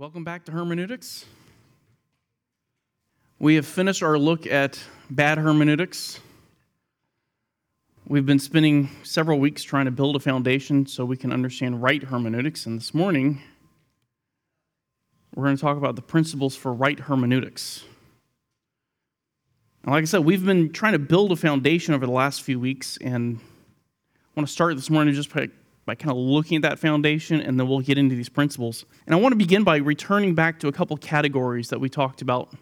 Welcome back to hermeneutics. We have finished our look at bad hermeneutics. We've been spending several weeks trying to build a foundation so we can understand right hermeneutics, and this morning we're going to talk about the principles for right hermeneutics. And like I said, we've been trying to build a foundation over the last few weeks, and I want to start this morning just by by kind of looking at that foundation, and then we'll get into these principles. And I want to begin by returning back to a couple categories that we talked about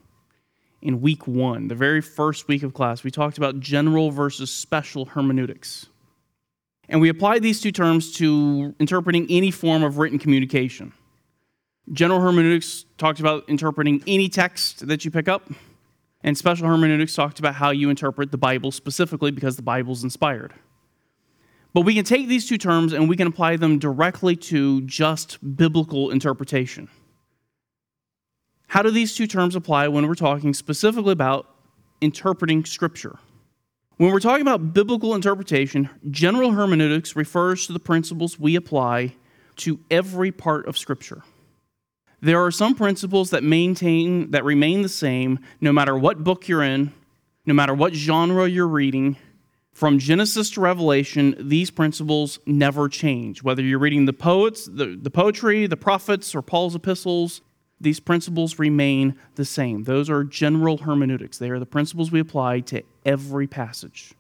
in week one, the very first week of class. We talked about general versus special hermeneutics. And we applied these two terms to interpreting any form of written communication. General hermeneutics talked about interpreting any text that you pick up, and special hermeneutics talked about how you interpret the Bible specifically because the Bible is inspired. But we can take these two terms and we can apply them directly to just biblical interpretation. How do these two terms apply when we're talking specifically about interpreting Scripture? When we're talking about biblical interpretation, general hermeneutics refers to the principles we apply to every part of Scripture. There are some principles that maintain that remain the same no matter what book you're in, no matter what genre you're reading, from Genesis to Revelation, these principles never change. Whether you're reading the poets, the, the poetry, the prophets, or Paul's epistles, these principles remain the same. Those are general hermeneutics. They are the principles we apply to every passage.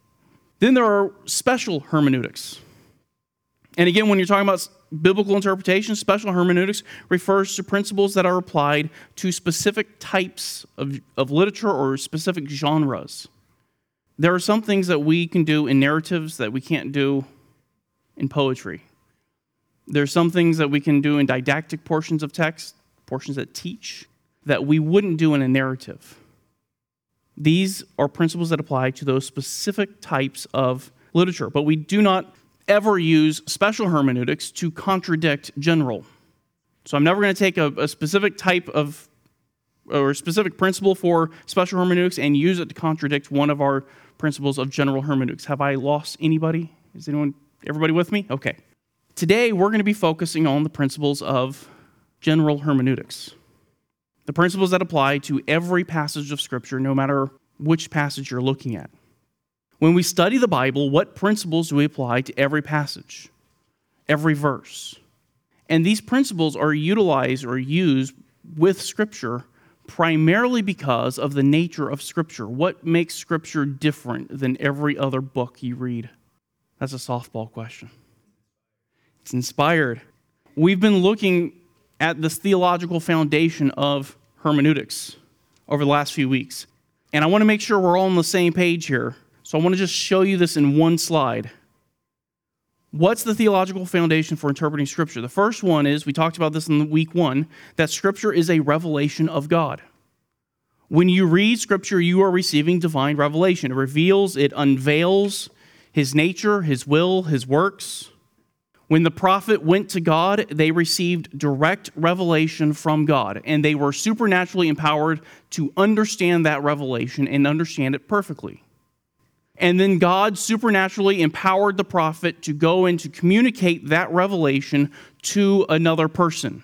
Then there are special hermeneutics. And again, when you're talking about biblical interpretation, special hermeneutics refers to principles that are applied to specific types of, of literature or specific genres there are some things that we can do in narratives that we can't do in poetry. There's some things that we can do in didactic portions of text, portions that teach, that we wouldn't do in a narrative. These are principles that apply to those specific types of literature, but we do not ever use special hermeneutics to contradict general. So I'm never going to take a, a specific type of or a specific principle for special hermeneutics and use it to contradict one of our principles of general hermeneutics. Have I lost anybody? Is anyone, everybody with me? Okay. Today, we're going to be focusing on the principles of general hermeneutics. The principles that apply to every passage of Scripture, no matter which passage you're looking at. When we study the Bible, what principles do we apply to every passage, every verse? And these principles are utilized or used with Scripture primarily because of the nature of Scripture. What makes Scripture different than every other book you read? That's a softball question. It's inspired. We've been looking at this theological foundation of hermeneutics over the last few weeks. And I want to make sure we're all on the same page here. So I want to just show you this in one slide. What's the theological foundation for interpreting Scripture? The first one is we talked about this in week one that Scripture is a revelation of God. When you read Scripture, you are receiving divine revelation. It reveals, it unveils His nature, His will, His works. When the prophet went to God, they received direct revelation from God, and they were supernaturally empowered to understand that revelation and understand it perfectly. And then God supernaturally empowered the prophet to go and to communicate that revelation to another person.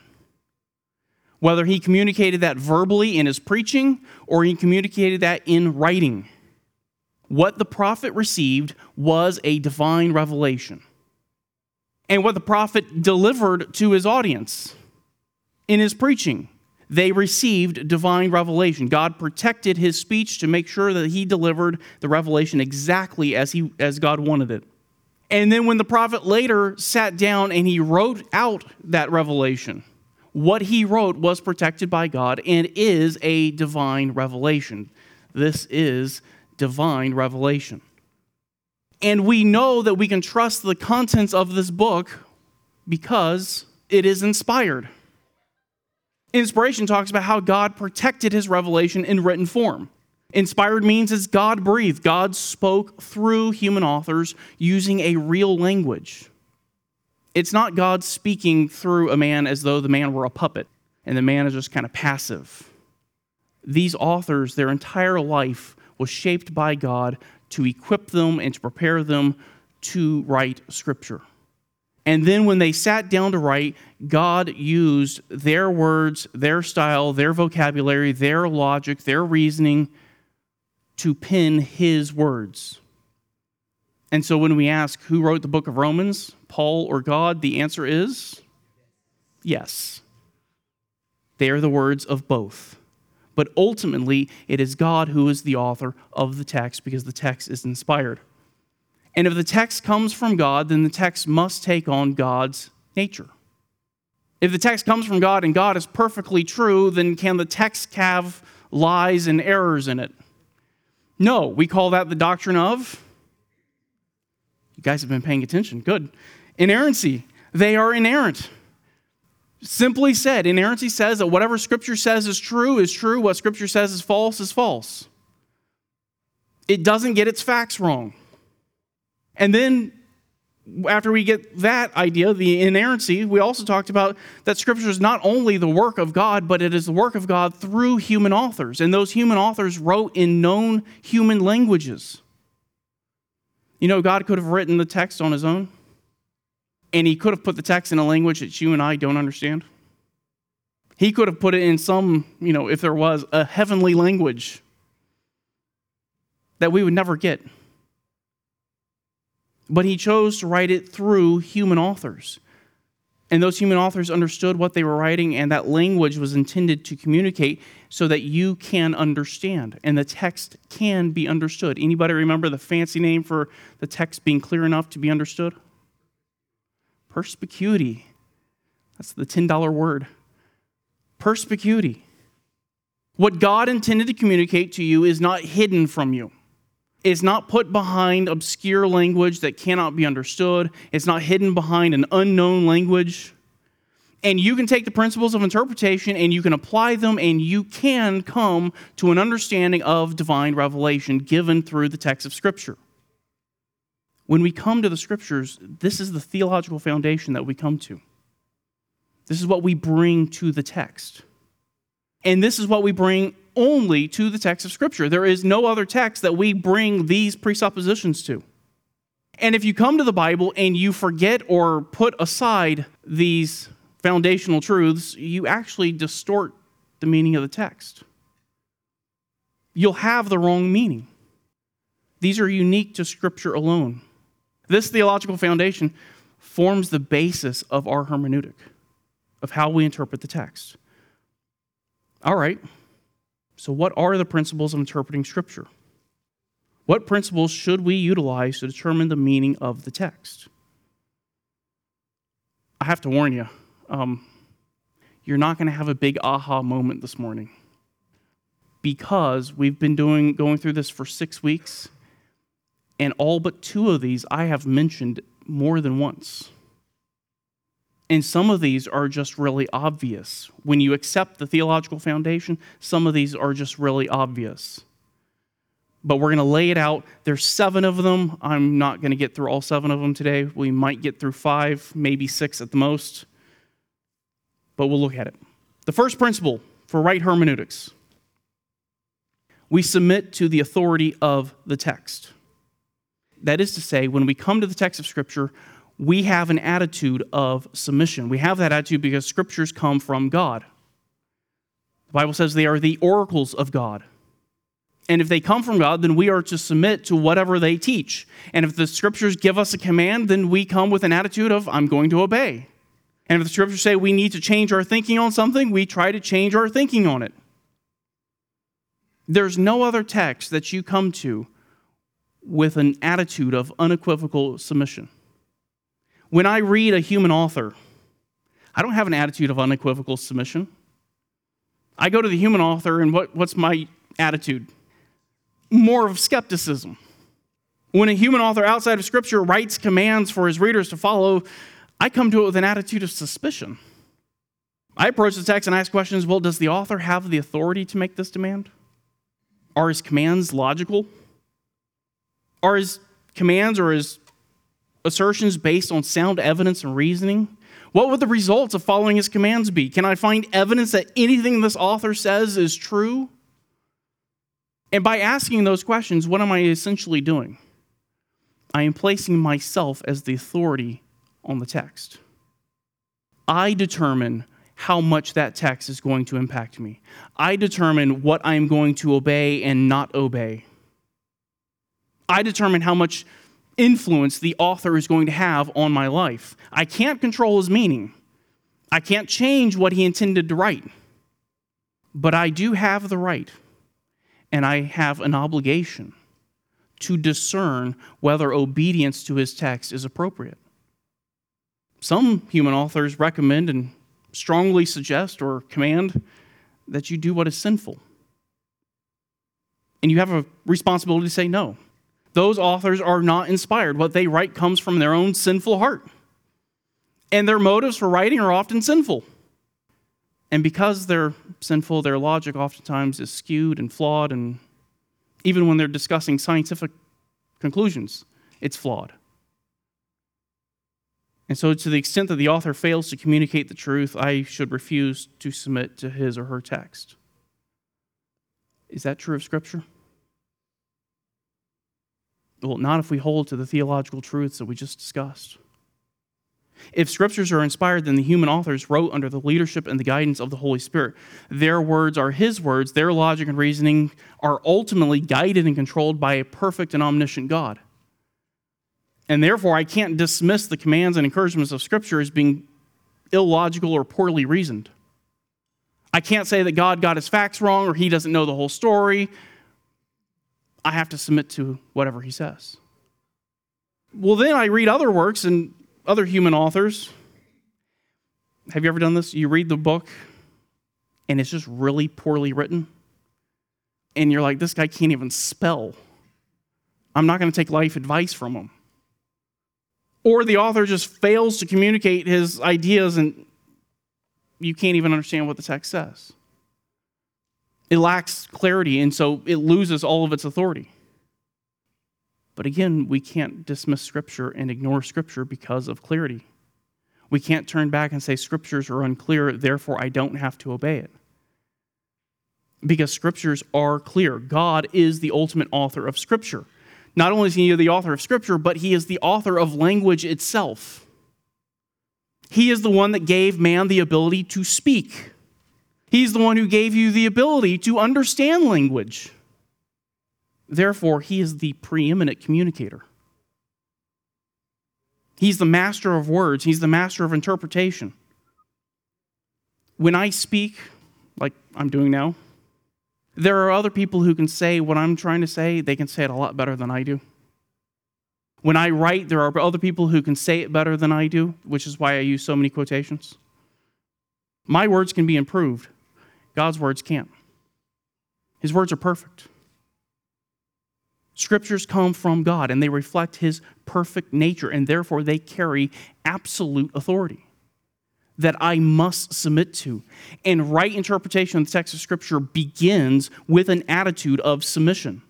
Whether he communicated that verbally in his preaching or he communicated that in writing. What the prophet received was a divine revelation. And what the prophet delivered to his audience in his preaching they received divine revelation. God protected his speech to make sure that he delivered the revelation exactly as, he, as God wanted it. And then when the prophet later sat down and he wrote out that revelation, what he wrote was protected by God and is a divine revelation. This is divine revelation. And we know that we can trust the contents of this book because it is inspired. Inspiration talks about how God protected his revelation in written form. Inspired means it's God breathed. God spoke through human authors using a real language. It's not God speaking through a man as though the man were a puppet and the man is just kind of passive. These authors, their entire life was shaped by God to equip them and to prepare them to write Scripture. And then when they sat down to write, God used their words, their style, their vocabulary, their logic, their reasoning to pen his words. And so when we ask who wrote the book of Romans, Paul or God, the answer is yes. They are the words of both. But ultimately, it is God who is the author of the text because the text is inspired. And if the text comes from God, then the text must take on God's nature. If the text comes from God and God is perfectly true, then can the text have lies and errors in it? No, we call that the doctrine of. You guys have been paying attention. Good. Inerrancy. They are inerrant. Simply said, inerrancy says that whatever Scripture says is true is true, what Scripture says is false is false. It doesn't get its facts wrong. And then, after we get that idea, the inerrancy, we also talked about that Scripture is not only the work of God, but it is the work of God through human authors. And those human authors wrote in known human languages. You know, God could have written the text on his own and he could have put the text in a language that you and I don't understand. He could have put it in some, you know, if there was a heavenly language that we would never get. But he chose to write it through human authors. And those human authors understood what they were writing, and that language was intended to communicate so that you can understand, and the text can be understood. Anybody remember the fancy name for the text being clear enough to be understood? Perspicuity. That's the $10 word. Perspicuity. What God intended to communicate to you is not hidden from you. It's not put behind obscure language that cannot be understood. It's not hidden behind an unknown language. And you can take the principles of interpretation and you can apply them, and you can come to an understanding of divine revelation given through the text of Scripture. When we come to the scriptures, this is the theological foundation that we come to. This is what we bring to the text. And this is what we bring only to the text of Scripture. There is no other text that we bring these presuppositions to. And if you come to the Bible and you forget or put aside these foundational truths, you actually distort the meaning of the text. You'll have the wrong meaning. These are unique to Scripture alone. This theological foundation forms the basis of our hermeneutic, of how we interpret the text. All right, so what are the principles of interpreting Scripture? What principles should we utilize to determine the meaning of the text? I have to warn you, um, you're not going to have a big aha moment this morning because we've been doing going through this for six weeks and all but two of these I have mentioned more than once. And some of these are just really obvious. When you accept the theological foundation, some of these are just really obvious. But we're going to lay it out. There's seven of them. I'm not going to get through all seven of them today. We might get through five, maybe six at the most. But we'll look at it. The first principle for right hermeneutics we submit to the authority of the text. That is to say, when we come to the text of Scripture, we have an attitude of submission. We have that attitude because Scriptures come from God. The Bible says they are the oracles of God. And if they come from God, then we are to submit to whatever they teach. And if the Scriptures give us a command, then we come with an attitude of, I'm going to obey. And if the Scriptures say we need to change our thinking on something, we try to change our thinking on it. There's no other text that you come to with an attitude of unequivocal submission. When I read a human author, I don't have an attitude of unequivocal submission. I go to the human author, and what, what's my attitude? More of skepticism. When a human author outside of Scripture writes commands for his readers to follow, I come to it with an attitude of suspicion. I approach the text and ask questions well, does the author have the authority to make this demand? Are his commands logical? Are his commands or his assertions based on sound evidence and reasoning? What would the results of following his commands be? Can I find evidence that anything this author says is true? And by asking those questions, what am I essentially doing? I am placing myself as the authority on the text. I determine how much that text is going to impact me. I determine what I'm going to obey and not obey. I determine how much influence the author is going to have on my life. I can't control his meaning. I can't change what he intended to write. But I do have the right and I have an obligation to discern whether obedience to his text is appropriate. Some human authors recommend and strongly suggest or command that you do what is sinful. And you have a responsibility to say no. Those authors are not inspired. What they write comes from their own sinful heart. And their motives for writing are often sinful. And because they're sinful, their logic oftentimes is skewed and flawed, and even when they're discussing scientific conclusions, it's flawed. And so, to the extent that the author fails to communicate the truth, I should refuse to submit to his or her text. Is that true of Scripture? Well, not if we hold to the theological truths that we just discussed. If scriptures are inspired, then the human authors wrote under the leadership and the guidance of the Holy Spirit. Their words are His words, their logic and reasoning are ultimately guided and controlled by a perfect and omniscient God. And therefore, I can't dismiss the commands and encouragements of Scripture as being illogical or poorly reasoned. I can't say that God got his facts wrong or he doesn't know the whole story. I have to submit to whatever he says. Well, then I read other works and other human authors. Have you ever done this? You read the book and it's just really poorly written. And you're like, this guy can't even spell. I'm not going to take life advice from him. Or the author just fails to communicate his ideas and you can't even understand what the text says. It lacks clarity, and so it loses all of its authority. But again, we can't dismiss Scripture and ignore Scripture because of clarity. We can't turn back and say Scriptures are unclear, therefore I don't have to obey it. Because Scriptures are clear. God is the ultimate author of Scripture. Not only is He the author of Scripture, but He is the author of language itself. He is the one that gave man the ability to speak. He's the one who gave you the ability to understand language. Therefore, he is the preeminent communicator. He's the master of words, he's the master of interpretation. When I speak, like I'm doing now, there are other people who can say what I'm trying to say, they can say it a lot better than I do. When I write, there are other people who can say it better than I do, which is why I use so many quotations. My words can be improved, God's words can't. His words are perfect. Scriptures come from God and they reflect His perfect nature, and therefore they carry absolute authority that I must submit to. And right interpretation of the text of Scripture begins with an attitude of submission.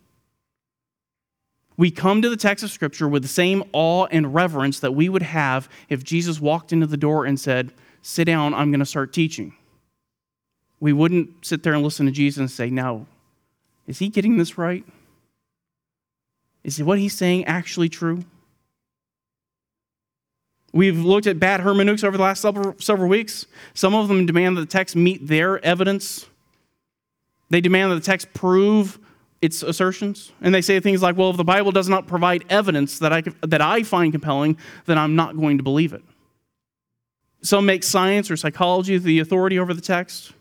We come to the text of Scripture with the same awe and reverence that we would have if Jesus walked into the door and said, Sit down, I'm going to start teaching. We wouldn't sit there and listen to Jesus and say, Now, is he getting this right? Is what he's saying actually true? We've looked at bad hermeneutics over the last several, several weeks. Some of them demand that the text meet their evidence. They demand that the text prove its assertions. And they say things like, well, if the Bible does not provide evidence that I, that I find compelling, then I'm not going to believe it. Some make science or psychology the authority over the text.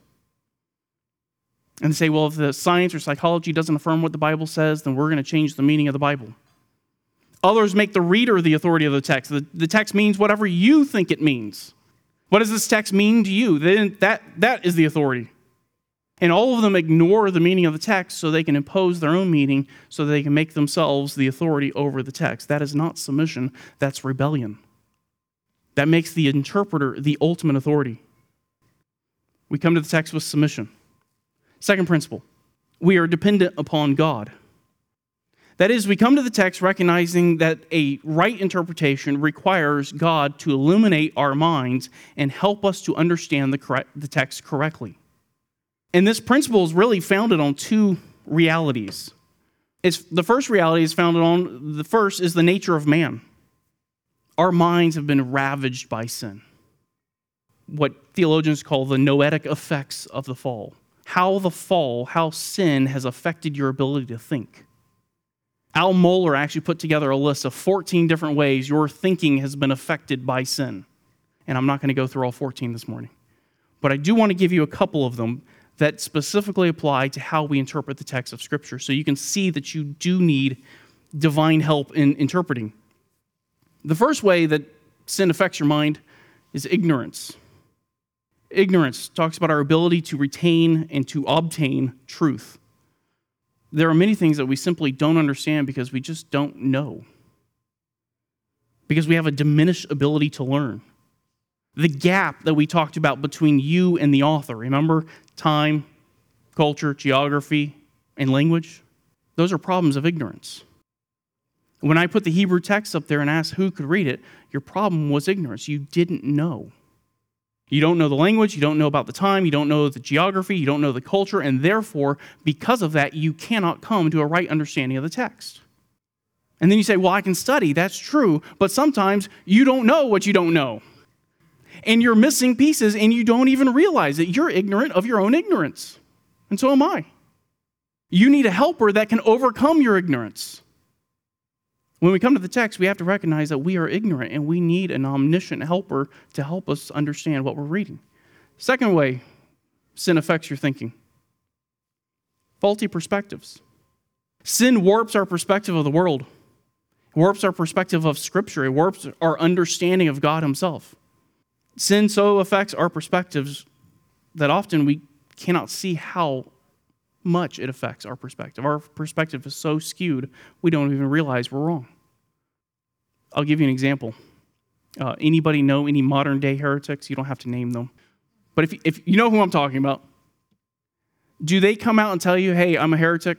And say, well, if the science or psychology doesn't affirm what the Bible says, then we're going to change the meaning of the Bible. Others make the reader the authority of the text. The, the text means whatever you think it means. What does this text mean to you? Then that, that is the authority. And all of them ignore the meaning of the text so they can impose their own meaning so they can make themselves the authority over the text. That is not submission, that's rebellion. That makes the interpreter the ultimate authority. We come to the text with submission. Second principle we are dependent upon God. That is, we come to the text recognizing that a right interpretation requires God to illuminate our minds and help us to understand the, correct, the text correctly. And this principle is really founded on two realities. It's, the first reality is founded on the first is the nature of man. Our minds have been ravaged by sin. What theologians call the noetic effects of the fall. How the fall, how sin has affected your ability to think. Al Mohler actually put together a list of 14 different ways your thinking has been affected by sin. And I'm not going to go through all 14 this morning. But I do want to give you a couple of them that specifically apply to how we interpret the text of Scripture so you can see that you do need divine help in interpreting. The first way that sin affects your mind is ignorance. Ignorance talks about our ability to retain and to obtain truth. There are many things that we simply don't understand because we just don't know, because we have a diminished ability to learn. The gap that we talked about between you and the author, remember time, culture, geography, and language? Those are problems of ignorance. When I put the Hebrew text up there and asked who could read it, your problem was ignorance. You didn't know. You don't know the language, you don't know about the time, you don't know the geography, you don't know the culture, and therefore, because of that, you cannot come to a right understanding of the text. And then you say, Well, I can study. That's true. But sometimes you don't know what you don't know. And you're missing pieces and you don't even realize it. You're ignorant of your own ignorance. And so am I. You need a helper that can overcome your ignorance. When we come to the text, we have to recognize that we are ignorant and we need an omniscient helper to help us understand what we're reading. Second way sin affects your thinking faulty perspectives. Sin warps our perspective of the world, it warps our perspective of Scripture, it warps our understanding of God Himself. Sin so affects our perspectives that often we cannot see how much it affects our perspective. Our perspective is so skewed, we don't even realize we're wrong. I'll give you an example. Uh, anybody know any modern day heretics? You don't have to name them. But if, if you know who I'm talking about, do they come out and tell you, hey, I'm a heretic?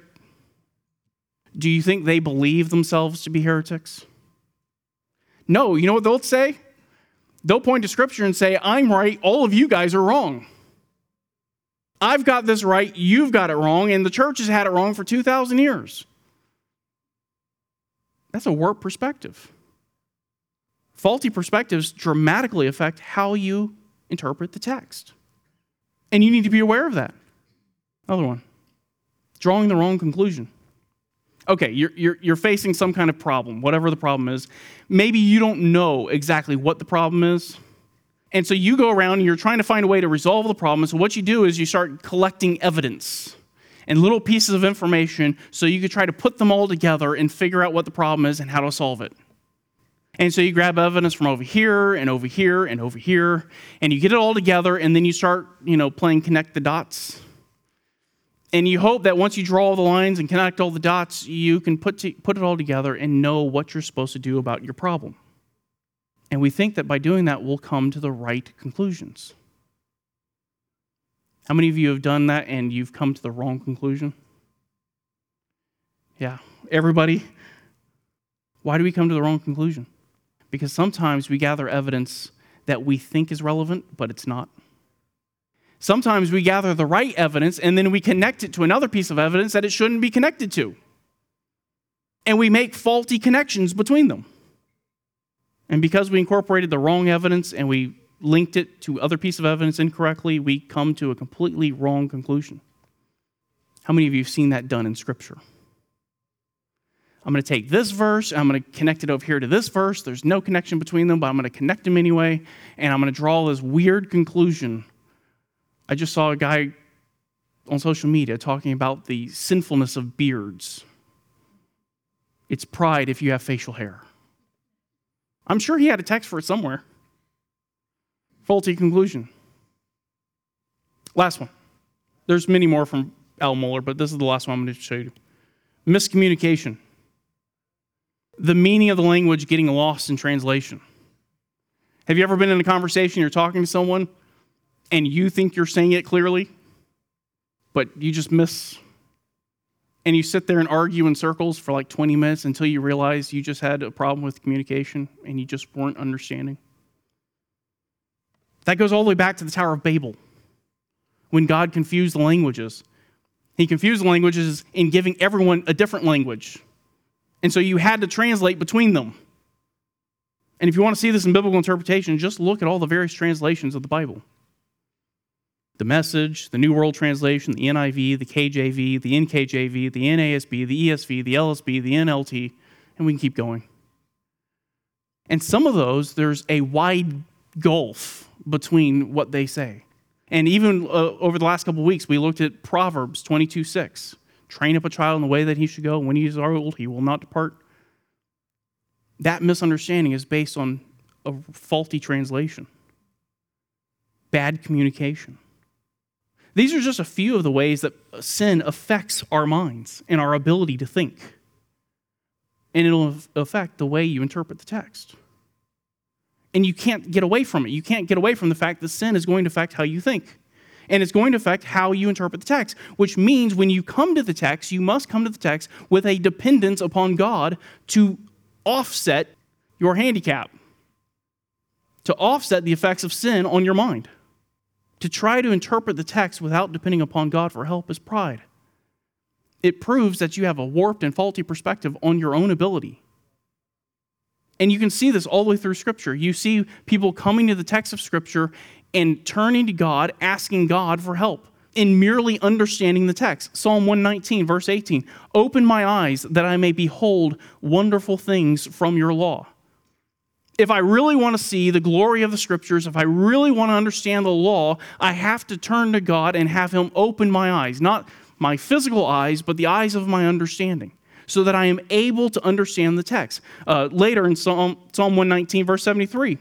Do you think they believe themselves to be heretics? No, you know what they'll say? They'll point to scripture and say, I'm right, all of you guys are wrong. I've got this right, you've got it wrong, and the church has had it wrong for 2,000 years. That's a warped perspective. Faulty perspectives dramatically affect how you interpret the text. And you need to be aware of that. Another one drawing the wrong conclusion. Okay, you're, you're, you're facing some kind of problem, whatever the problem is. Maybe you don't know exactly what the problem is. And so you go around and you're trying to find a way to resolve the problem. So what you do is you start collecting evidence and little pieces of information so you can try to put them all together and figure out what the problem is and how to solve it. And so you grab evidence from over here and over here and over here, and you get it all together, and then you start, you know, playing connect the dots. And you hope that once you draw all the lines and connect all the dots, you can put, to, put it all together and know what you're supposed to do about your problem. And we think that by doing that, we'll come to the right conclusions. How many of you have done that and you've come to the wrong conclusion? Yeah, everybody. Why do we come to the wrong conclusion? Because sometimes we gather evidence that we think is relevant, but it's not. Sometimes we gather the right evidence and then we connect it to another piece of evidence that it shouldn't be connected to. And we make faulty connections between them. And because we incorporated the wrong evidence and we linked it to other piece of evidence incorrectly, we come to a completely wrong conclusion. How many of you have seen that done in Scripture? I'm going to take this verse, I'm going to connect it over here to this verse. There's no connection between them, but I'm going to connect them anyway, and I'm going to draw this weird conclusion. I just saw a guy on social media talking about the sinfulness of beards. It's pride if you have facial hair. I'm sure he had a text for it somewhere. Faulty conclusion. Last one. There's many more from Al Mohler, but this is the last one I'm going to show you. Miscommunication the meaning of the language getting lost in translation. Have you ever been in a conversation, you're talking to someone, and you think you're saying it clearly, but you just miss, and you sit there and argue in circles for like 20 minutes until you realize you just had a problem with communication and you just weren't understanding? That goes all the way back to the Tower of Babel when God confused the languages. He confused the languages in giving everyone a different language. And so you had to translate between them. And if you want to see this in biblical interpretation, just look at all the various translations of the Bible the Message, the New World Translation, the NIV, the KJV, the NKJV, the NASB, the ESV, the LSB, the NLT, and we can keep going. And some of those, there's a wide gulf between what they say. And even uh, over the last couple weeks, we looked at Proverbs 22 6. Train up a child in the way that he should go. When he is old, he will not depart. That misunderstanding is based on a faulty translation, bad communication. These are just a few of the ways that sin affects our minds and our ability to think. And it'll affect the way you interpret the text. And you can't get away from it. You can't get away from the fact that sin is going to affect how you think. And it's going to affect how you interpret the text, which means when you come to the text, you must come to the text with a dependence upon God to offset your handicap, to offset the effects of sin on your mind. To try to interpret the text without depending upon God for help is pride. It proves that you have a warped and faulty perspective on your own ability. And you can see this all the way through Scripture. You see people coming to the text of Scripture and turning to God, asking God for help in merely understanding the text. Psalm 119, verse 18 Open my eyes that I may behold wonderful things from your law if I really want to see the glory of the scriptures, if I really want to understand the law, I have to turn to God and have Him open my eyes, not my physical eyes, but the eyes of my understanding, so that I am able to understand the text. Uh, later in Psalm, Psalm 119, verse 73.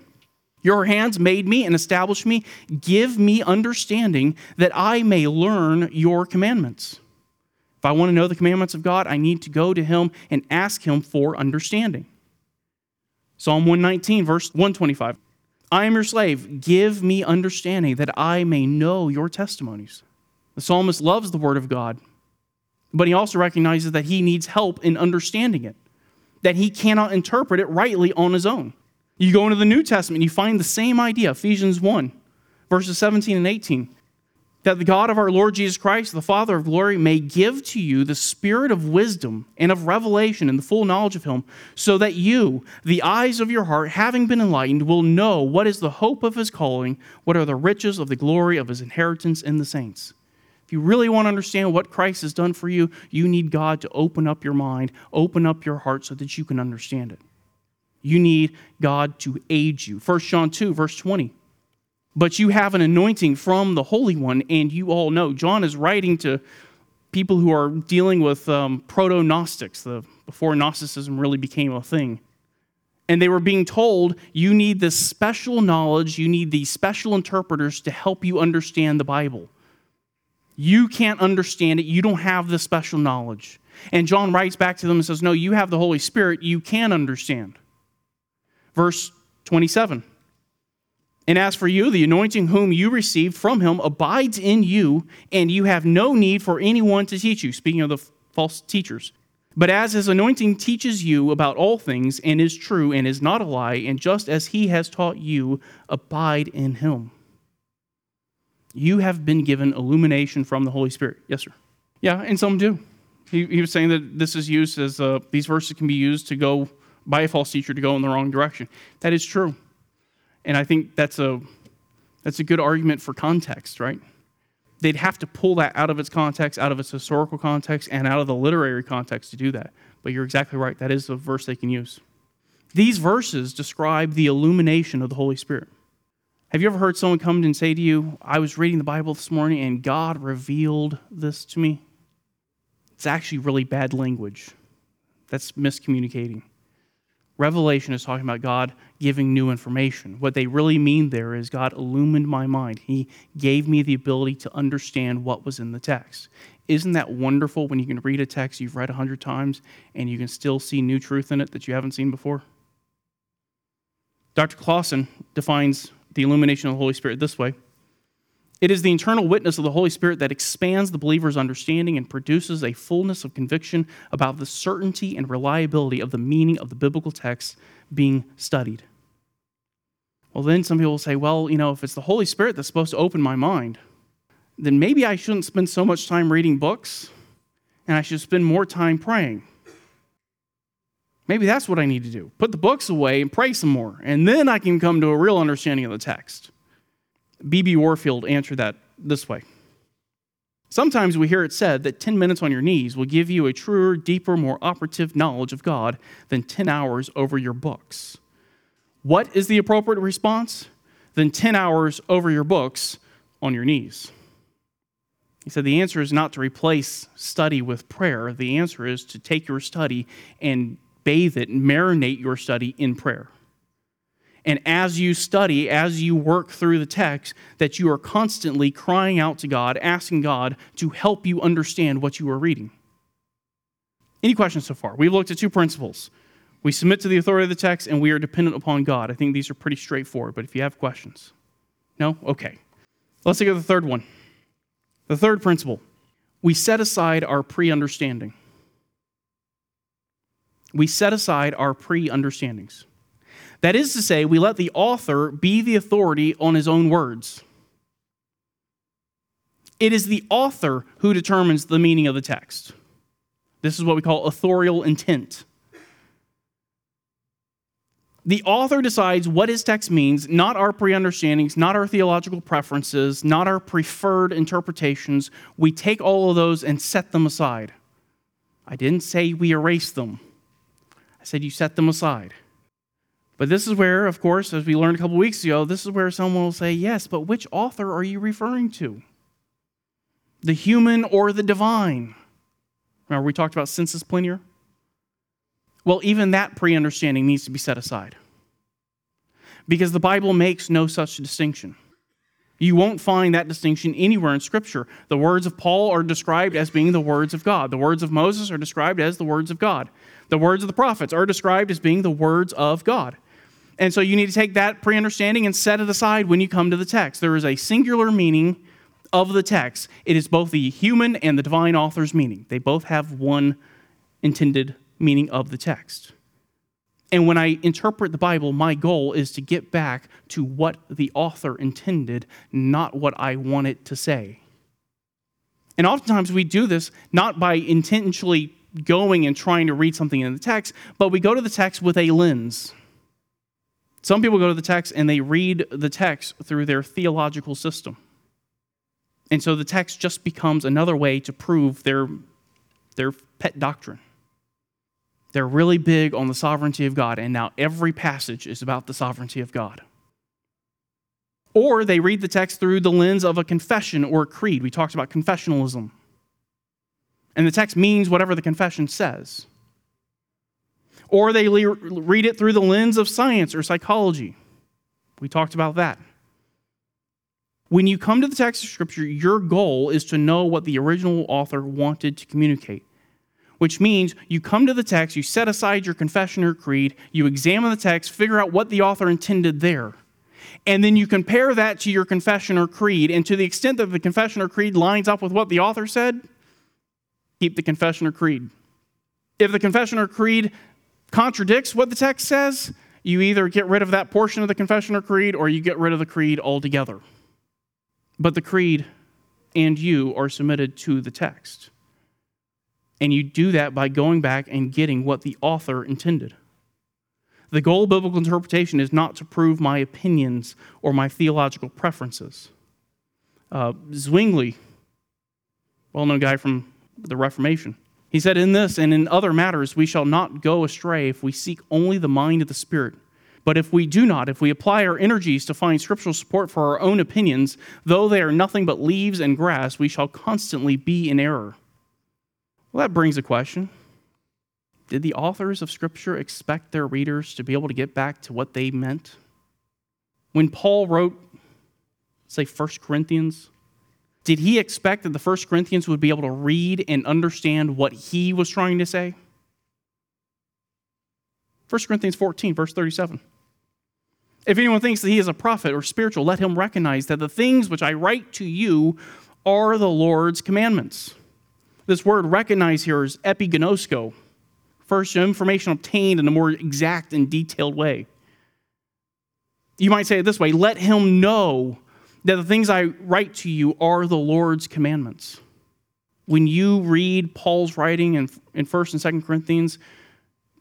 Your hands made me and established me. Give me understanding that I may learn your commandments. If I want to know the commandments of God, I need to go to Him and ask Him for understanding. Psalm 119, verse 125. I am your slave. Give me understanding that I may know your testimonies. The psalmist loves the word of God, but he also recognizes that he needs help in understanding it, that he cannot interpret it rightly on his own. You go into the New Testament, you find the same idea, Ephesians 1, verses 17 and 18 that the God of our Lord Jesus Christ, the Father of glory, may give to you the spirit of wisdom and of revelation and the full knowledge of Him, so that you, the eyes of your heart, having been enlightened, will know what is the hope of His calling, what are the riches of the glory of His inheritance in the saints. If you really want to understand what Christ has done for you, you need God to open up your mind, open up your heart so that you can understand it. You need God to aid you. 1 John 2, verse 20 but you have an anointing from the Holy One, and you all know. John is writing to people who are dealing with um, proto Gnostics, the, before Gnosticism really became a thing. And they were being told, you need this special knowledge, you need these special interpreters to help you understand the Bible. You can't understand it, you don't have the special knowledge. And John writes back to them and says, No, you have the Holy Spirit, you can understand. Verse 27. And as for you, the anointing whom you received from him abides in you, and you have no need for anyone to teach you. Speaking of the false teachers. But as his anointing teaches you about all things, and is true, and is not a lie, and just as he has taught you, abide in him. You have been given illumination from the Holy Spirit. Yes, sir. Yeah, and some do. He, he was saying that this is used as uh, these verses can be used to go by a false teacher to go in the wrong direction. That is true. And I think that's a, that's a good argument for context, right? They'd have to pull that out of its context, out of its historical context, and out of the literary context to do that. But you're exactly right. That is a verse they can use. These verses describe the illumination of the Holy Spirit. Have you ever heard someone come and say to you, I was reading the Bible this morning and God revealed this to me? It's actually really bad language. That's miscommunicating. Revelation is talking about God giving new information. What they really mean there is God illumined my mind. He gave me the ability to understand what was in the text. Isn't that wonderful when you can read a text you've read a hundred times and you can still see new truth in it that you haven't seen before? Dr. Clausen defines the illumination of the Holy Spirit this way it is the internal witness of the Holy Spirit that expands the believer's understanding and produces a fullness of conviction about the certainty and reliability of the meaning of the biblical text being studied. Well, then some people will say, well, you know, if it's the Holy Spirit that's supposed to open my mind, then maybe I shouldn't spend so much time reading books and I should spend more time praying. Maybe that's what I need to do. Put the books away and pray some more, and then I can come to a real understanding of the text. B.B. Warfield answered that this way Sometimes we hear it said that 10 minutes on your knees will give you a truer, deeper, more operative knowledge of God than 10 hours over your books. What is the appropriate response? Than 10 hours over your books on your knees. He said the answer is not to replace study with prayer. The answer is to take your study and bathe it, marinate your study in prayer. And as you study, as you work through the text, that you are constantly crying out to God, asking God to help you understand what you are reading. Any questions so far? We've looked at two principles. We submit to the authority of the text and we are dependent upon God. I think these are pretty straightforward, but if you have questions, no? Okay. Let's look at the third one. The third principle we set aside our pre understanding. We set aside our pre understandings. That is to say, we let the author be the authority on his own words. It is the author who determines the meaning of the text. This is what we call authorial intent. The author decides what his text means, not our pre understandings, not our theological preferences, not our preferred interpretations. We take all of those and set them aside. I didn't say we erase them, I said you set them aside. But this is where, of course, as we learned a couple weeks ago, this is where someone will say, yes, but which author are you referring to? The human or the divine? Remember, we talked about sensus plenior? Well, even that pre understanding needs to be set aside. Because the Bible makes no such distinction. You won't find that distinction anywhere in Scripture. The words of Paul are described as being the words of God. The words of Moses are described as the words of God. The words of the prophets are described as being the words of God. And so you need to take that pre understanding and set it aside when you come to the text. There is a singular meaning of the text, it is both the human and the divine author's meaning. They both have one intended meaning of the text. And when I interpret the Bible, my goal is to get back to what the author intended, not what I want it to say. And oftentimes we do this not by intentionally going and trying to read something in the text, but we go to the text with a lens. Some people go to the text and they read the text through their theological system. And so the text just becomes another way to prove their, their pet doctrine. They're really big on the sovereignty of God, and now every passage is about the sovereignty of God. Or they read the text through the lens of a confession or a creed. We talked about confessionalism. And the text means whatever the confession says or they read it through the lens of science or psychology. We talked about that. When you come to the text of Scripture, your goal is to know what the original author wanted to communicate, which means you come to the text, you set aside your confession or creed, you examine the text, figure out what the author intended there. And then you compare that to your confession or creed. And to the extent that the confession or creed lines up with what the author said, keep the confession or creed. If the confession or creed contradicts what the text says, you either get rid of that portion of the confession or creed or you get rid of the creed altogether. But the creed and you are submitted to the text. And you do that by going back and getting what the author intended. The goal of biblical interpretation is not to prove my opinions or my theological preferences. Uh, Zwingli, well known guy from the Reformation, he said, In this and in other matters, we shall not go astray if we seek only the mind of the Spirit. But if we do not, if we apply our energies to find scriptural support for our own opinions, though they are nothing but leaves and grass, we shall constantly be in error. Well, that brings a question. Did the authors of Scripture expect their readers to be able to get back to what they meant? When Paul wrote, say, 1 Corinthians, did he expect that the First Corinthians would be able to read and understand what he was trying to say? 1 Corinthians 14, verse 37. If anyone thinks that he is a prophet or spiritual, let him recognize that the things which I write to you are the Lord's commandments. This word recognize here is epiginosko, first information obtained in a more exact and detailed way. You might say it this way let him know that the things I write to you are the Lord's commandments. When you read Paul's writing in, in 1st and 2nd Corinthians,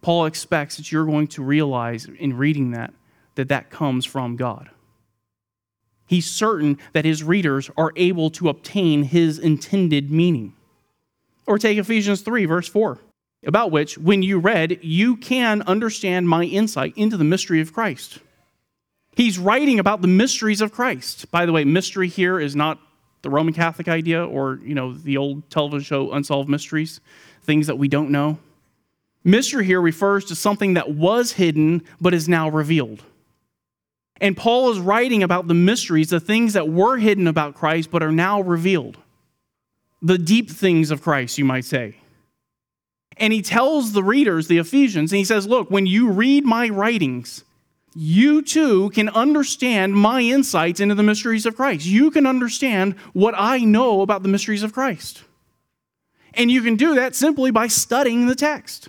Paul expects that you're going to realize in reading that that that comes from God. He's certain that his readers are able to obtain his intended meaning. Or take Ephesians 3, verse 4, about which, when you read, you can understand my insight into the mystery of Christ. He's writing about the mysteries of Christ. By the way, mystery here is not the Roman Catholic idea or, you know, the old television show Unsolved Mysteries, things that we don't know. Mystery here refers to something that was hidden but is now revealed. And Paul is writing about the mysteries, the things that were hidden about Christ but are now revealed. The deep things of Christ, you might say. And he tells the readers, the Ephesians, and he says, Look, when you read my writings, you too can understand my insights into the mysteries of Christ. You can understand what I know about the mysteries of Christ. And you can do that simply by studying the text.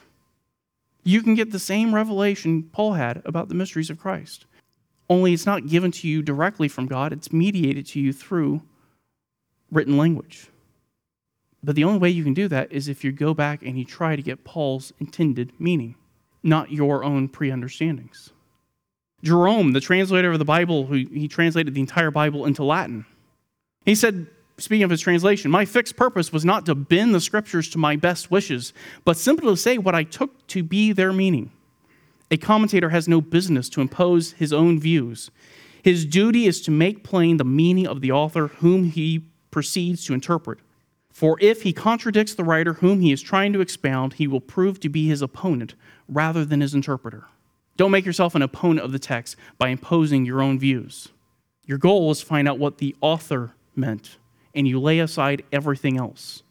You can get the same revelation Paul had about the mysteries of Christ. Only it's not given to you directly from God, it's mediated to you through written language. But the only way you can do that is if you go back and you try to get Paul's intended meaning, not your own pre understandings. Jerome, the translator of the Bible, who he translated the entire Bible into Latin, he said, speaking of his translation, my fixed purpose was not to bend the scriptures to my best wishes, but simply to say what I took to be their meaning. A commentator has no business to impose his own views. His duty is to make plain the meaning of the author whom he proceeds to interpret. For if he contradicts the writer whom he is trying to expound, he will prove to be his opponent rather than his interpreter. Don't make yourself an opponent of the text by imposing your own views. Your goal is to find out what the author meant, and you lay aside everything else.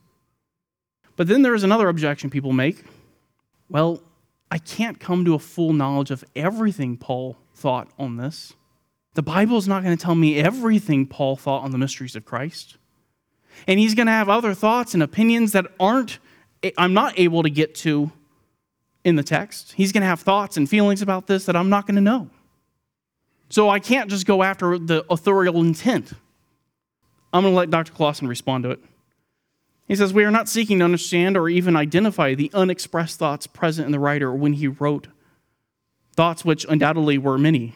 But then there is another objection people make. Well, I can't come to a full knowledge of everything Paul thought on this. The Bible is not going to tell me everything Paul thought on the mysteries of Christ. And he's going to have other thoughts and opinions that aren't I'm not able to get to in the text. He's going to have thoughts and feelings about this that I'm not going to know. So I can't just go after the authorial intent. I'm going to let Dr. Clausen respond to it. He says, We are not seeking to understand or even identify the unexpressed thoughts present in the writer when he wrote, thoughts which undoubtedly were many.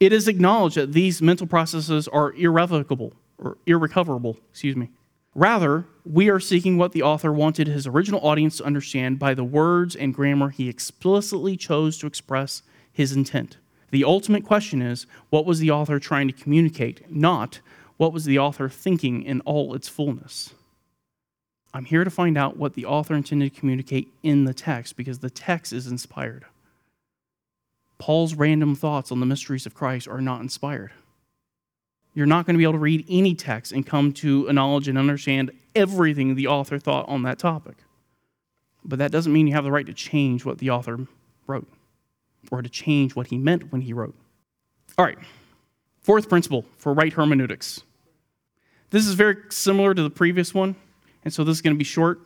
It is acknowledged that these mental processes are irrevocable or irrecoverable, excuse me. Rather, we are seeking what the author wanted his original audience to understand by the words and grammar he explicitly chose to express his intent. The ultimate question is what was the author trying to communicate, not what was the author thinking in all its fullness. I'm here to find out what the author intended to communicate in the text because the text is inspired. Paul's random thoughts on the mysteries of Christ are not inspired. You're not going to be able to read any text and come to a knowledge and understand everything the author thought on that topic. But that doesn't mean you have the right to change what the author wrote or to change what he meant when he wrote. All right, fourth principle for right hermeneutics. This is very similar to the previous one, and so this is going to be short.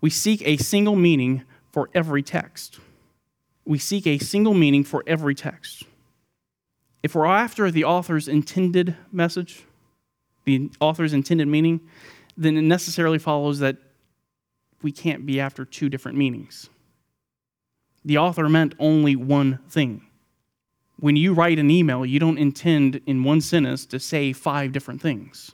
We seek a single meaning for every text. We seek a single meaning for every text if we're after the author's intended message, the author's intended meaning, then it necessarily follows that we can't be after two different meanings. The author meant only one thing. When you write an email, you don't intend in one sentence to say five different things.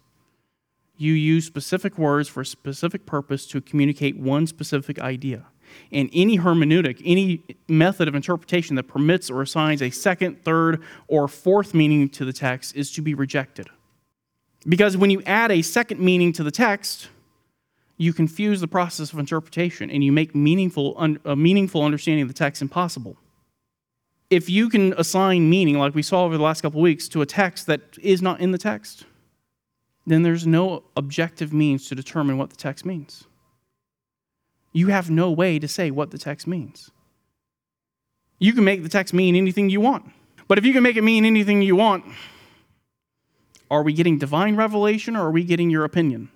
You use specific words for a specific purpose to communicate one specific idea. And any hermeneutic, any method of interpretation that permits or assigns a second, third, or fourth meaning to the text is to be rejected. Because when you add a second meaning to the text, you confuse the process of interpretation and you make meaningful, a meaningful understanding of the text impossible. If you can assign meaning, like we saw over the last couple of weeks, to a text that is not in the text, then there's no objective means to determine what the text means you have no way to say what the text means. You can make the text mean anything you want. But if you can make it mean anything you want, are we getting divine revelation or are we getting your opinion?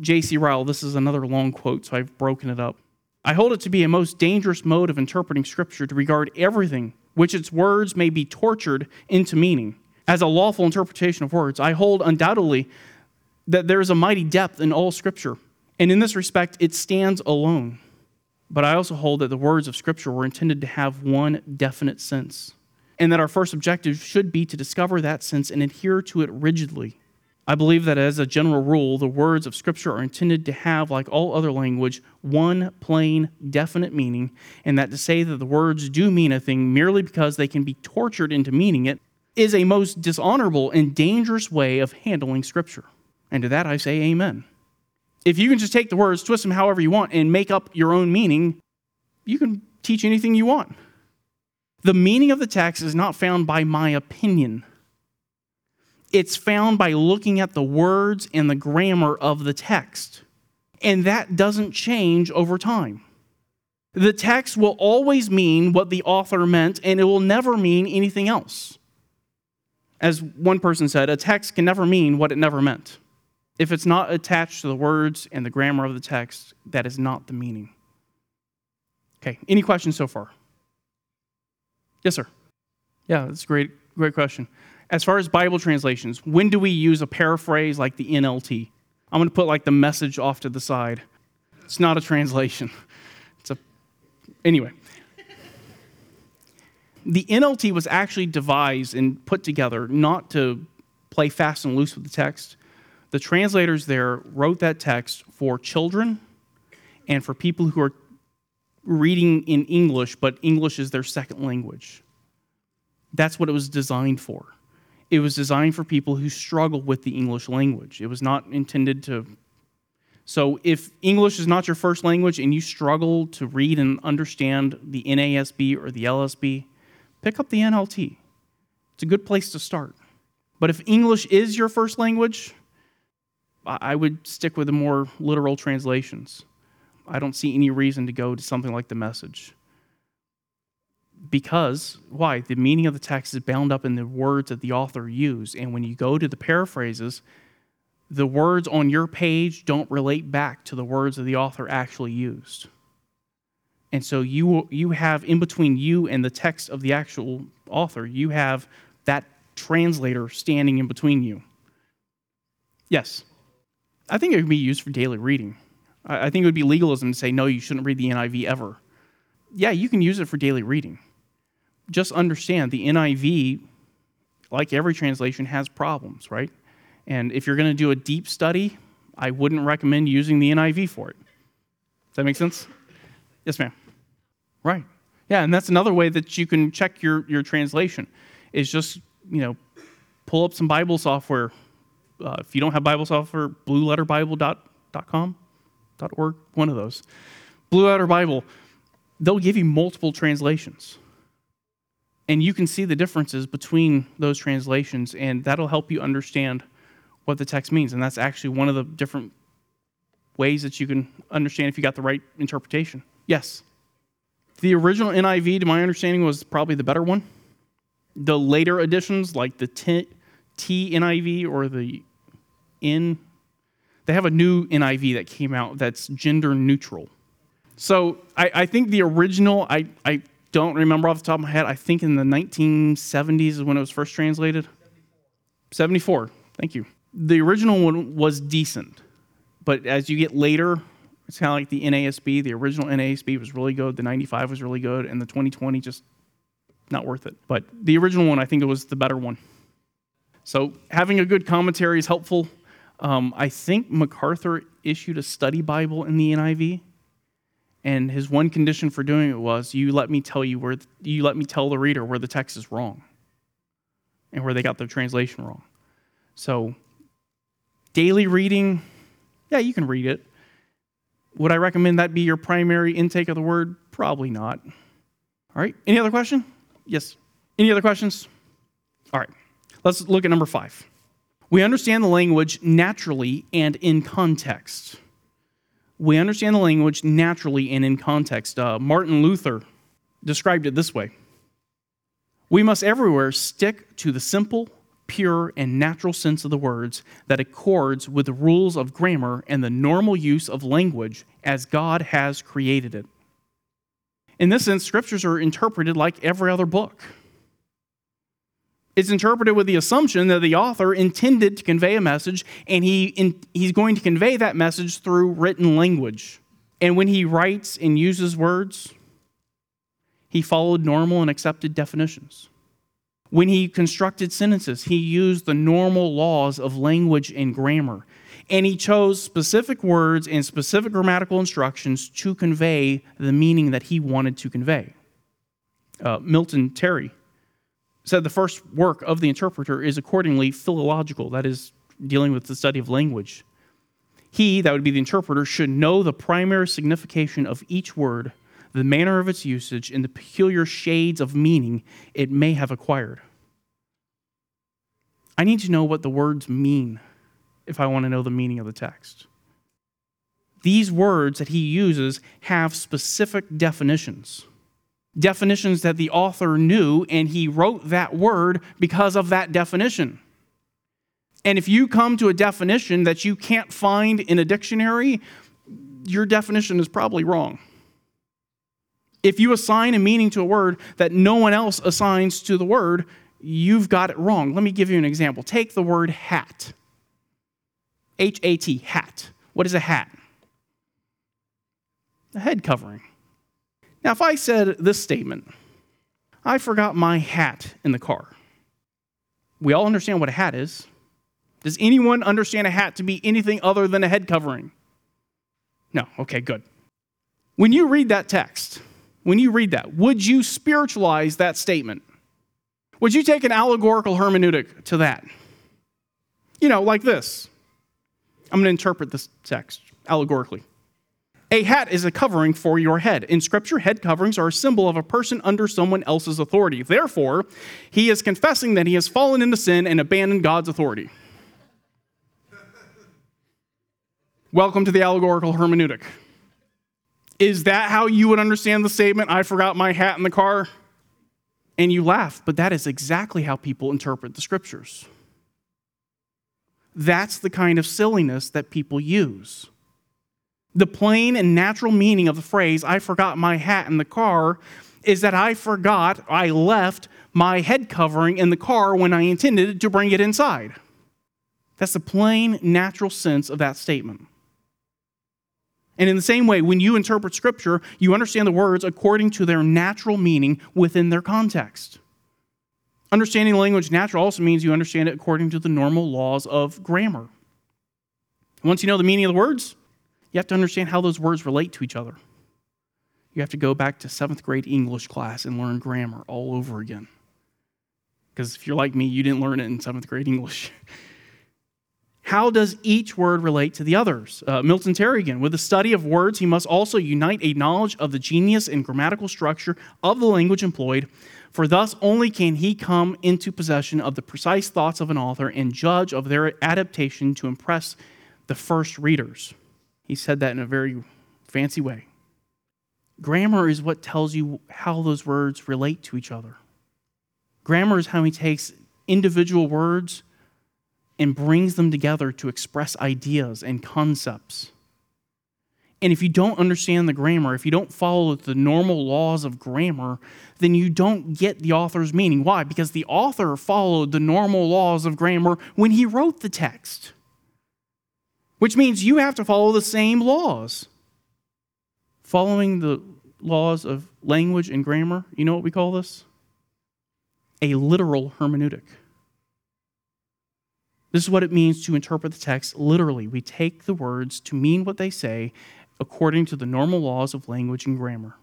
J.C. Ryle, this is another long quote, so I've broken it up. I hold it to be a most dangerous mode of interpreting Scripture to regard everything which its words may be tortured into meaning. As a lawful interpretation of words, I hold undoubtedly that there is a mighty depth in all Scripture and in this respect, it stands alone. But I also hold that the words of Scripture were intended to have one definite sense, and that our first objective should be to discover that sense and adhere to it rigidly. I believe that as a general rule, the words of Scripture are intended to have, like all other language, one plain, definite meaning, and that to say that the words do mean a thing merely because they can be tortured into meaning it is a most dishonorable and dangerous way of handling Scripture. And to that I say, Amen if you can just take the words, twist them however you want, and make up your own meaning, you can teach anything you want. The meaning of the text is not found by my opinion. It's found by looking at the words and the grammar of the text. And that doesn't change over time. The text will always mean what the author meant, and it will never mean anything else. As one person said, a text can never mean what it never meant. If it's not attached to the words and the grammar of the text, that is not the meaning. Okay, any questions so far? Yes, sir. Yeah, that's a great, great question. As far as Bible translations, when do we use a paraphrase like the NLT? I'm going to put like the message off to the side. It's not a translation. It's a anyway. The NLT was actually devised and put together not to play fast and loose with the text, the translators there wrote that text for children and for people who are reading in English, but English is their second language. That's what it was designed for. It was designed for people who struggle with the English language. It was not intended to. So, if English is not your first language and you struggle to read and understand the NASB or the LSB, pick up the NLT. It's a good place to start. But if English is your first language, I would stick with the more literal translations. I don't see any reason to go to something like the message. Because, why? The meaning of the text is bound up in the words that the author used. And when you go to the paraphrases, the words on your page don't relate back to the words that the author actually used. And so you, you have, in between you and the text of the actual author, you have that translator standing in between you. Yes? I think it could be used for daily reading. I think it would be legalism to say, no, you shouldn't read the NIV ever. Yeah, you can use it for daily reading. Just understand the NIV, like every translation, has problems, right? And if you're going to do a deep study, I wouldn't recommend using the NIV for it. Does that make sense? Yes, ma'am. Right. Yeah, and that's another way that you can check your, your translation is just, you know, pull up some Bible software, uh, if you don't have Bible software, blueletterbible.com, .org, one of those. Blue Letter Bible, they'll give you multiple translations. And you can see the differences between those translations, and that'll help you understand what the text means. And that's actually one of the different ways that you can understand if you got the right interpretation. Yes. The original NIV, to my understanding, was probably the better one. The later editions, like the T, NIV or the in they have a new NIV that came out that's gender neutral. So I, I, think the original, I, I don't remember off the top of my head, I think in the 1970s is when it was first translated. 74, thank you. The original one was decent, but as you get later, it's kind of like the NASB. The original NASB was really good, the 95 was really good, and the 2020 just not worth it. But the original one, I think it was the better one. So having a good commentary is helpful. Um, I think MacArthur issued a study Bible in the NIV, and his one condition for doing it was, "You let me tell you where you let me tell the reader where the text is wrong, and where they got the translation wrong." So, daily reading, yeah, you can read it. Would I recommend that be your primary intake of the word? Probably not. All right. Any other question? Yes. Any other questions? All right. Let's look at number five. We understand the language naturally and in context. We understand the language naturally and in context. Uh, Martin Luther described it this way We must everywhere stick to the simple, pure, and natural sense of the words that accords with the rules of grammar and the normal use of language as God has created it. In this sense, scriptures are interpreted like every other book. It's interpreted with the assumption that the author intended to convey a message and he in, he's going to convey that message through written language. And when he writes and uses words, he followed normal and accepted definitions. When he constructed sentences, he used the normal laws of language and grammar. And he chose specific words and specific grammatical instructions to convey the meaning that he wanted to convey. Uh, Milton Terry said the first work of the interpreter is accordingly philological, that is, dealing with the study of language. He, that would be the interpreter, should know the primary signification of each word, the manner of its usage, and the peculiar shades of meaning it may have acquired. I need to know what the words mean if I want to know the meaning of the text. These words that he uses have specific definitions definitions that the author knew, and he wrote that word because of that definition. And if you come to a definition that you can't find in a dictionary, your definition is probably wrong. If you assign a meaning to a word that no one else assigns to the word, you've got it wrong. Let me give you an example. Take the word hat. H A T, hat. What is a hat? A head covering. Now, if I said this statement, I forgot my hat in the car, we all understand what a hat is. Does anyone understand a hat to be anything other than a head covering? No. Okay, good. When you read that text, when you read that, would you spiritualize that statement? Would you take an allegorical hermeneutic to that? You know, like this. I'm going to interpret this text allegorically. A hat is a covering for your head. In Scripture, head coverings are a symbol of a person under someone else's authority. Therefore, he is confessing that he has fallen into sin and abandoned God's authority. Welcome to the allegorical hermeneutic. Is that how you would understand the statement, I forgot my hat in the car? And you laugh, but that is exactly how people interpret the scriptures. That's the kind of silliness that people use. The plain and natural meaning of the phrase, I forgot my hat in the car, is that I forgot, I left my head covering in the car when I intended to bring it inside. That's the plain, natural sense of that statement. And in the same way, when you interpret Scripture, you understand the words according to their natural meaning within their context. Understanding language natural also means you understand it according to the normal laws of grammar. Once you know the meaning of the words, you have to understand how those words relate to each other. You have to go back to seventh grade English class and learn grammar all over again. Because if you're like me, you didn't learn it in seventh grade English. How does each word relate to the others? Uh, Milton Terry again. With the study of words, he must also unite a knowledge of the genius and grammatical structure of the language employed, for thus only can he come into possession of the precise thoughts of an author and judge of their adaptation to impress the first readers. He said that in a very fancy way. Grammar is what tells you how those words relate to each other. Grammar is how he takes individual words and brings them together to express ideas and concepts. And if you don't understand the grammar, if you don't follow the normal laws of grammar, then you don't get the author's meaning. Why? Because the author followed the normal laws of grammar when he wrote the text which means you have to follow the same laws. Following the laws of language and grammar, you know what we call this? A literal hermeneutic. This is what it means to interpret the text literally. We take the words to mean what they say according to the normal laws of language and grammar.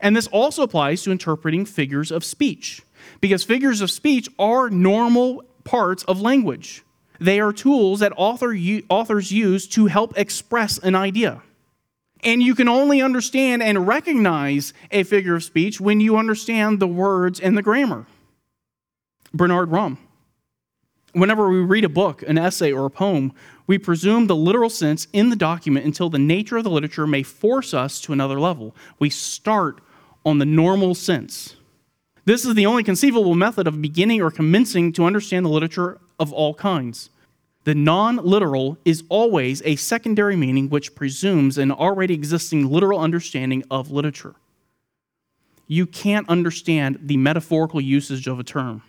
And this also applies to interpreting figures of speech, because figures of speech are normal parts of language. They are tools that author, authors use to help express an idea. And you can only understand and recognize a figure of speech when you understand the words and the grammar. Bernard Ramm. Whenever we read a book, an essay, or a poem, we presume the literal sense in the document until the nature of the literature may force us to another level. We start on the normal sense. This is the only conceivable method of beginning or commencing to understand the literature of all kinds. The non literal is always a secondary meaning which presumes an already existing literal understanding of literature. You can't understand the metaphorical usage of a term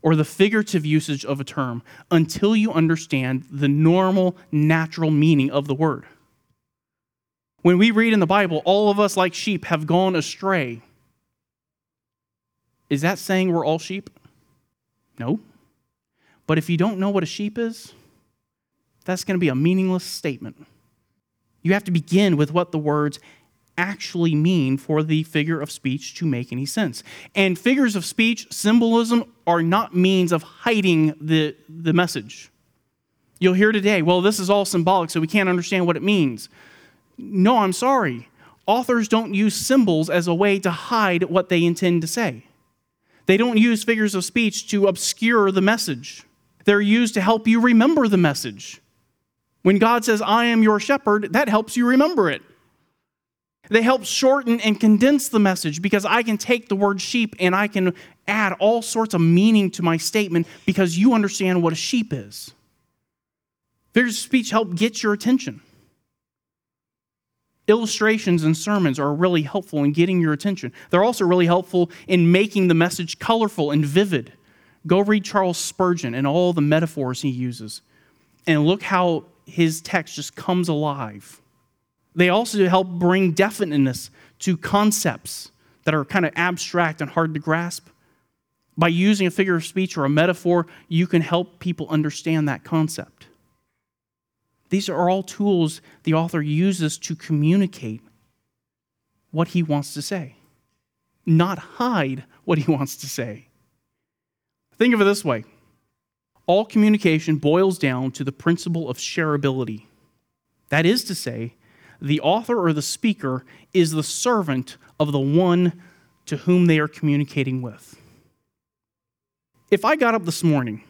or the figurative usage of a term until you understand the normal, natural meaning of the word. When we read in the Bible, all of us like sheep have gone astray. Is that saying we're all sheep? No. But if you don't know what a sheep is, that's going to be a meaningless statement. You have to begin with what the words actually mean for the figure of speech to make any sense. And figures of speech, symbolism, are not means of hiding the, the message. You'll hear today, well, this is all symbolic, so we can't understand what it means. No, I'm sorry. Authors don't use symbols as a way to hide what they intend to say. They don't use figures of speech to obscure the message. They're used to help you remember the message. When God says, I am your shepherd, that helps you remember it. They help shorten and condense the message because I can take the word sheep and I can add all sorts of meaning to my statement because you understand what a sheep is. Figures of speech help get your attention. Illustrations and sermons are really helpful in getting your attention. They're also really helpful in making the message colorful and vivid. Go read Charles Spurgeon and all the metaphors he uses, and look how his text just comes alive. They also help bring definiteness to concepts that are kind of abstract and hard to grasp. By using a figure of speech or a metaphor, you can help people understand that concept. These are all tools the author uses to communicate what he wants to say, not hide what he wants to say. Think of it this way all communication boils down to the principle of shareability. That is to say, the author or the speaker is the servant of the one to whom they are communicating with. If I got up this morning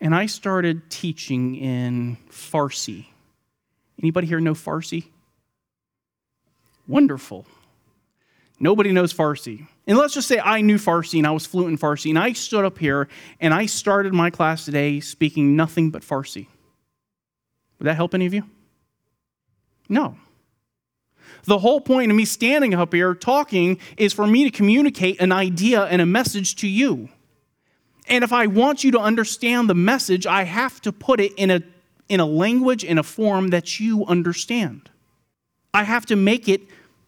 and I started teaching in Farsi. Anybody here know Farsi? Wonderful. Nobody knows Farsi. And let's just say I knew Farsi and I was fluent in Farsi, and I stood up here and I started my class today speaking nothing but Farsi. Would that help any of you? No. The whole point of me standing up here talking is for me to communicate an idea and a message to you. And if I want you to understand the message, I have to put it in a, in a language, in a form that you understand. I have to make it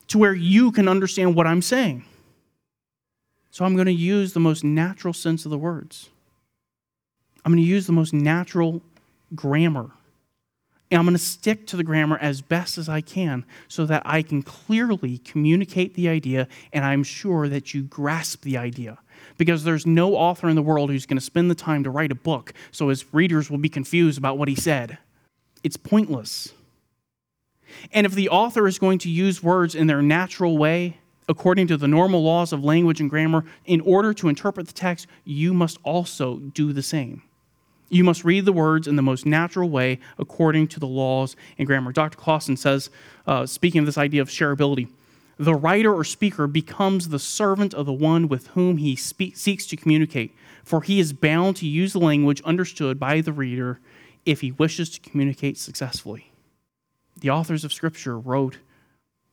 to where you can understand what I'm saying. So I'm going to use the most natural sense of the words. I'm going to use the most natural grammar. And I'm going to stick to the grammar as best as I can so that I can clearly communicate the idea and I'm sure that you grasp the idea because there's no author in the world who's going to spend the time to write a book so his readers will be confused about what he said. It's pointless. And if the author is going to use words in their natural way, according to the normal laws of language and grammar, in order to interpret the text, you must also do the same. You must read the words in the most natural way according to the laws and grammar. Dr. Clausen says, uh, speaking of this idea of shareability, the writer or speaker becomes the servant of the one with whom he speak, seeks to communicate, for he is bound to use the language understood by the reader if he wishes to communicate successfully. The authors of Scripture wrote,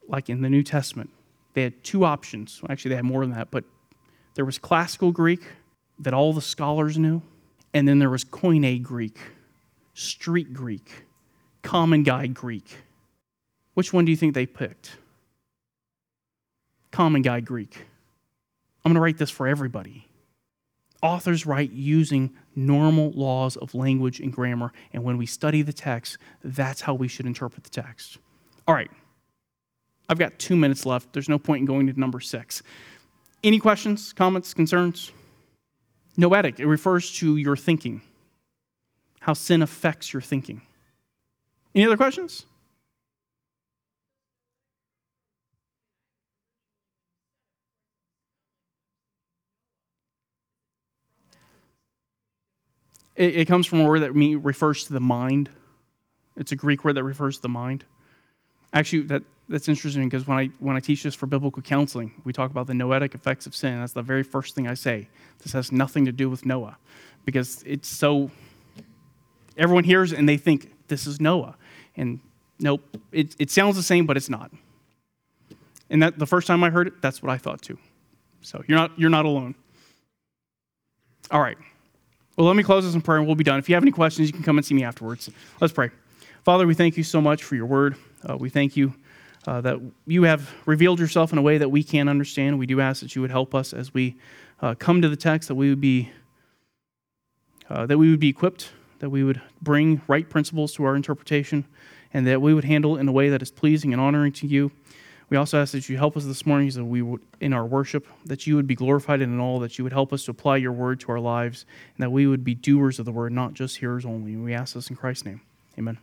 like in the New Testament, they had two options. Actually, they had more than that, but there was classical Greek that all the scholars knew, and then there was Koine Greek, street Greek, common guy Greek. Which one do you think they picked? common guy Greek. I'm going to write this for everybody. Authors write using normal laws of language and grammar, and when we study the text, that's how we should interpret the text. All right, I've got two minutes left. There's no point in going to number six. Any questions, comments, concerns? Noetic, it refers to your thinking, how sin affects your thinking. Any other questions? It, it comes from a word that refers to the mind. It's a Greek word that refers to the mind. Actually, that, that's interesting because when I, when I teach this for biblical counseling, we talk about the noetic effects of sin. That's the very first thing I say. This has nothing to do with Noah because it's so, everyone hears and they think this is Noah. And nope, it, it sounds the same, but it's not. And that the first time I heard it, that's what I thought too. So you're not, you're not alone. All right. Well, let me close this in prayer and we'll be done. If you have any questions, you can come and see me afterwards. Let's pray. Father, we thank you so much for your word. Uh, we thank you uh, that you have revealed yourself in a way that we can't understand. We do ask that you would help us as we uh, come to the text, that we would be uh, that we would be equipped, that we would bring right principles to our interpretation, and that we would handle it in a way that is pleasing and honoring to you. We also ask that you help us this morning, that we would, in our worship, that you would be glorified in all, that you would help us to apply your word to our lives, and that we would be doers of the word, not just hearers only. We ask this in Christ's name. Amen.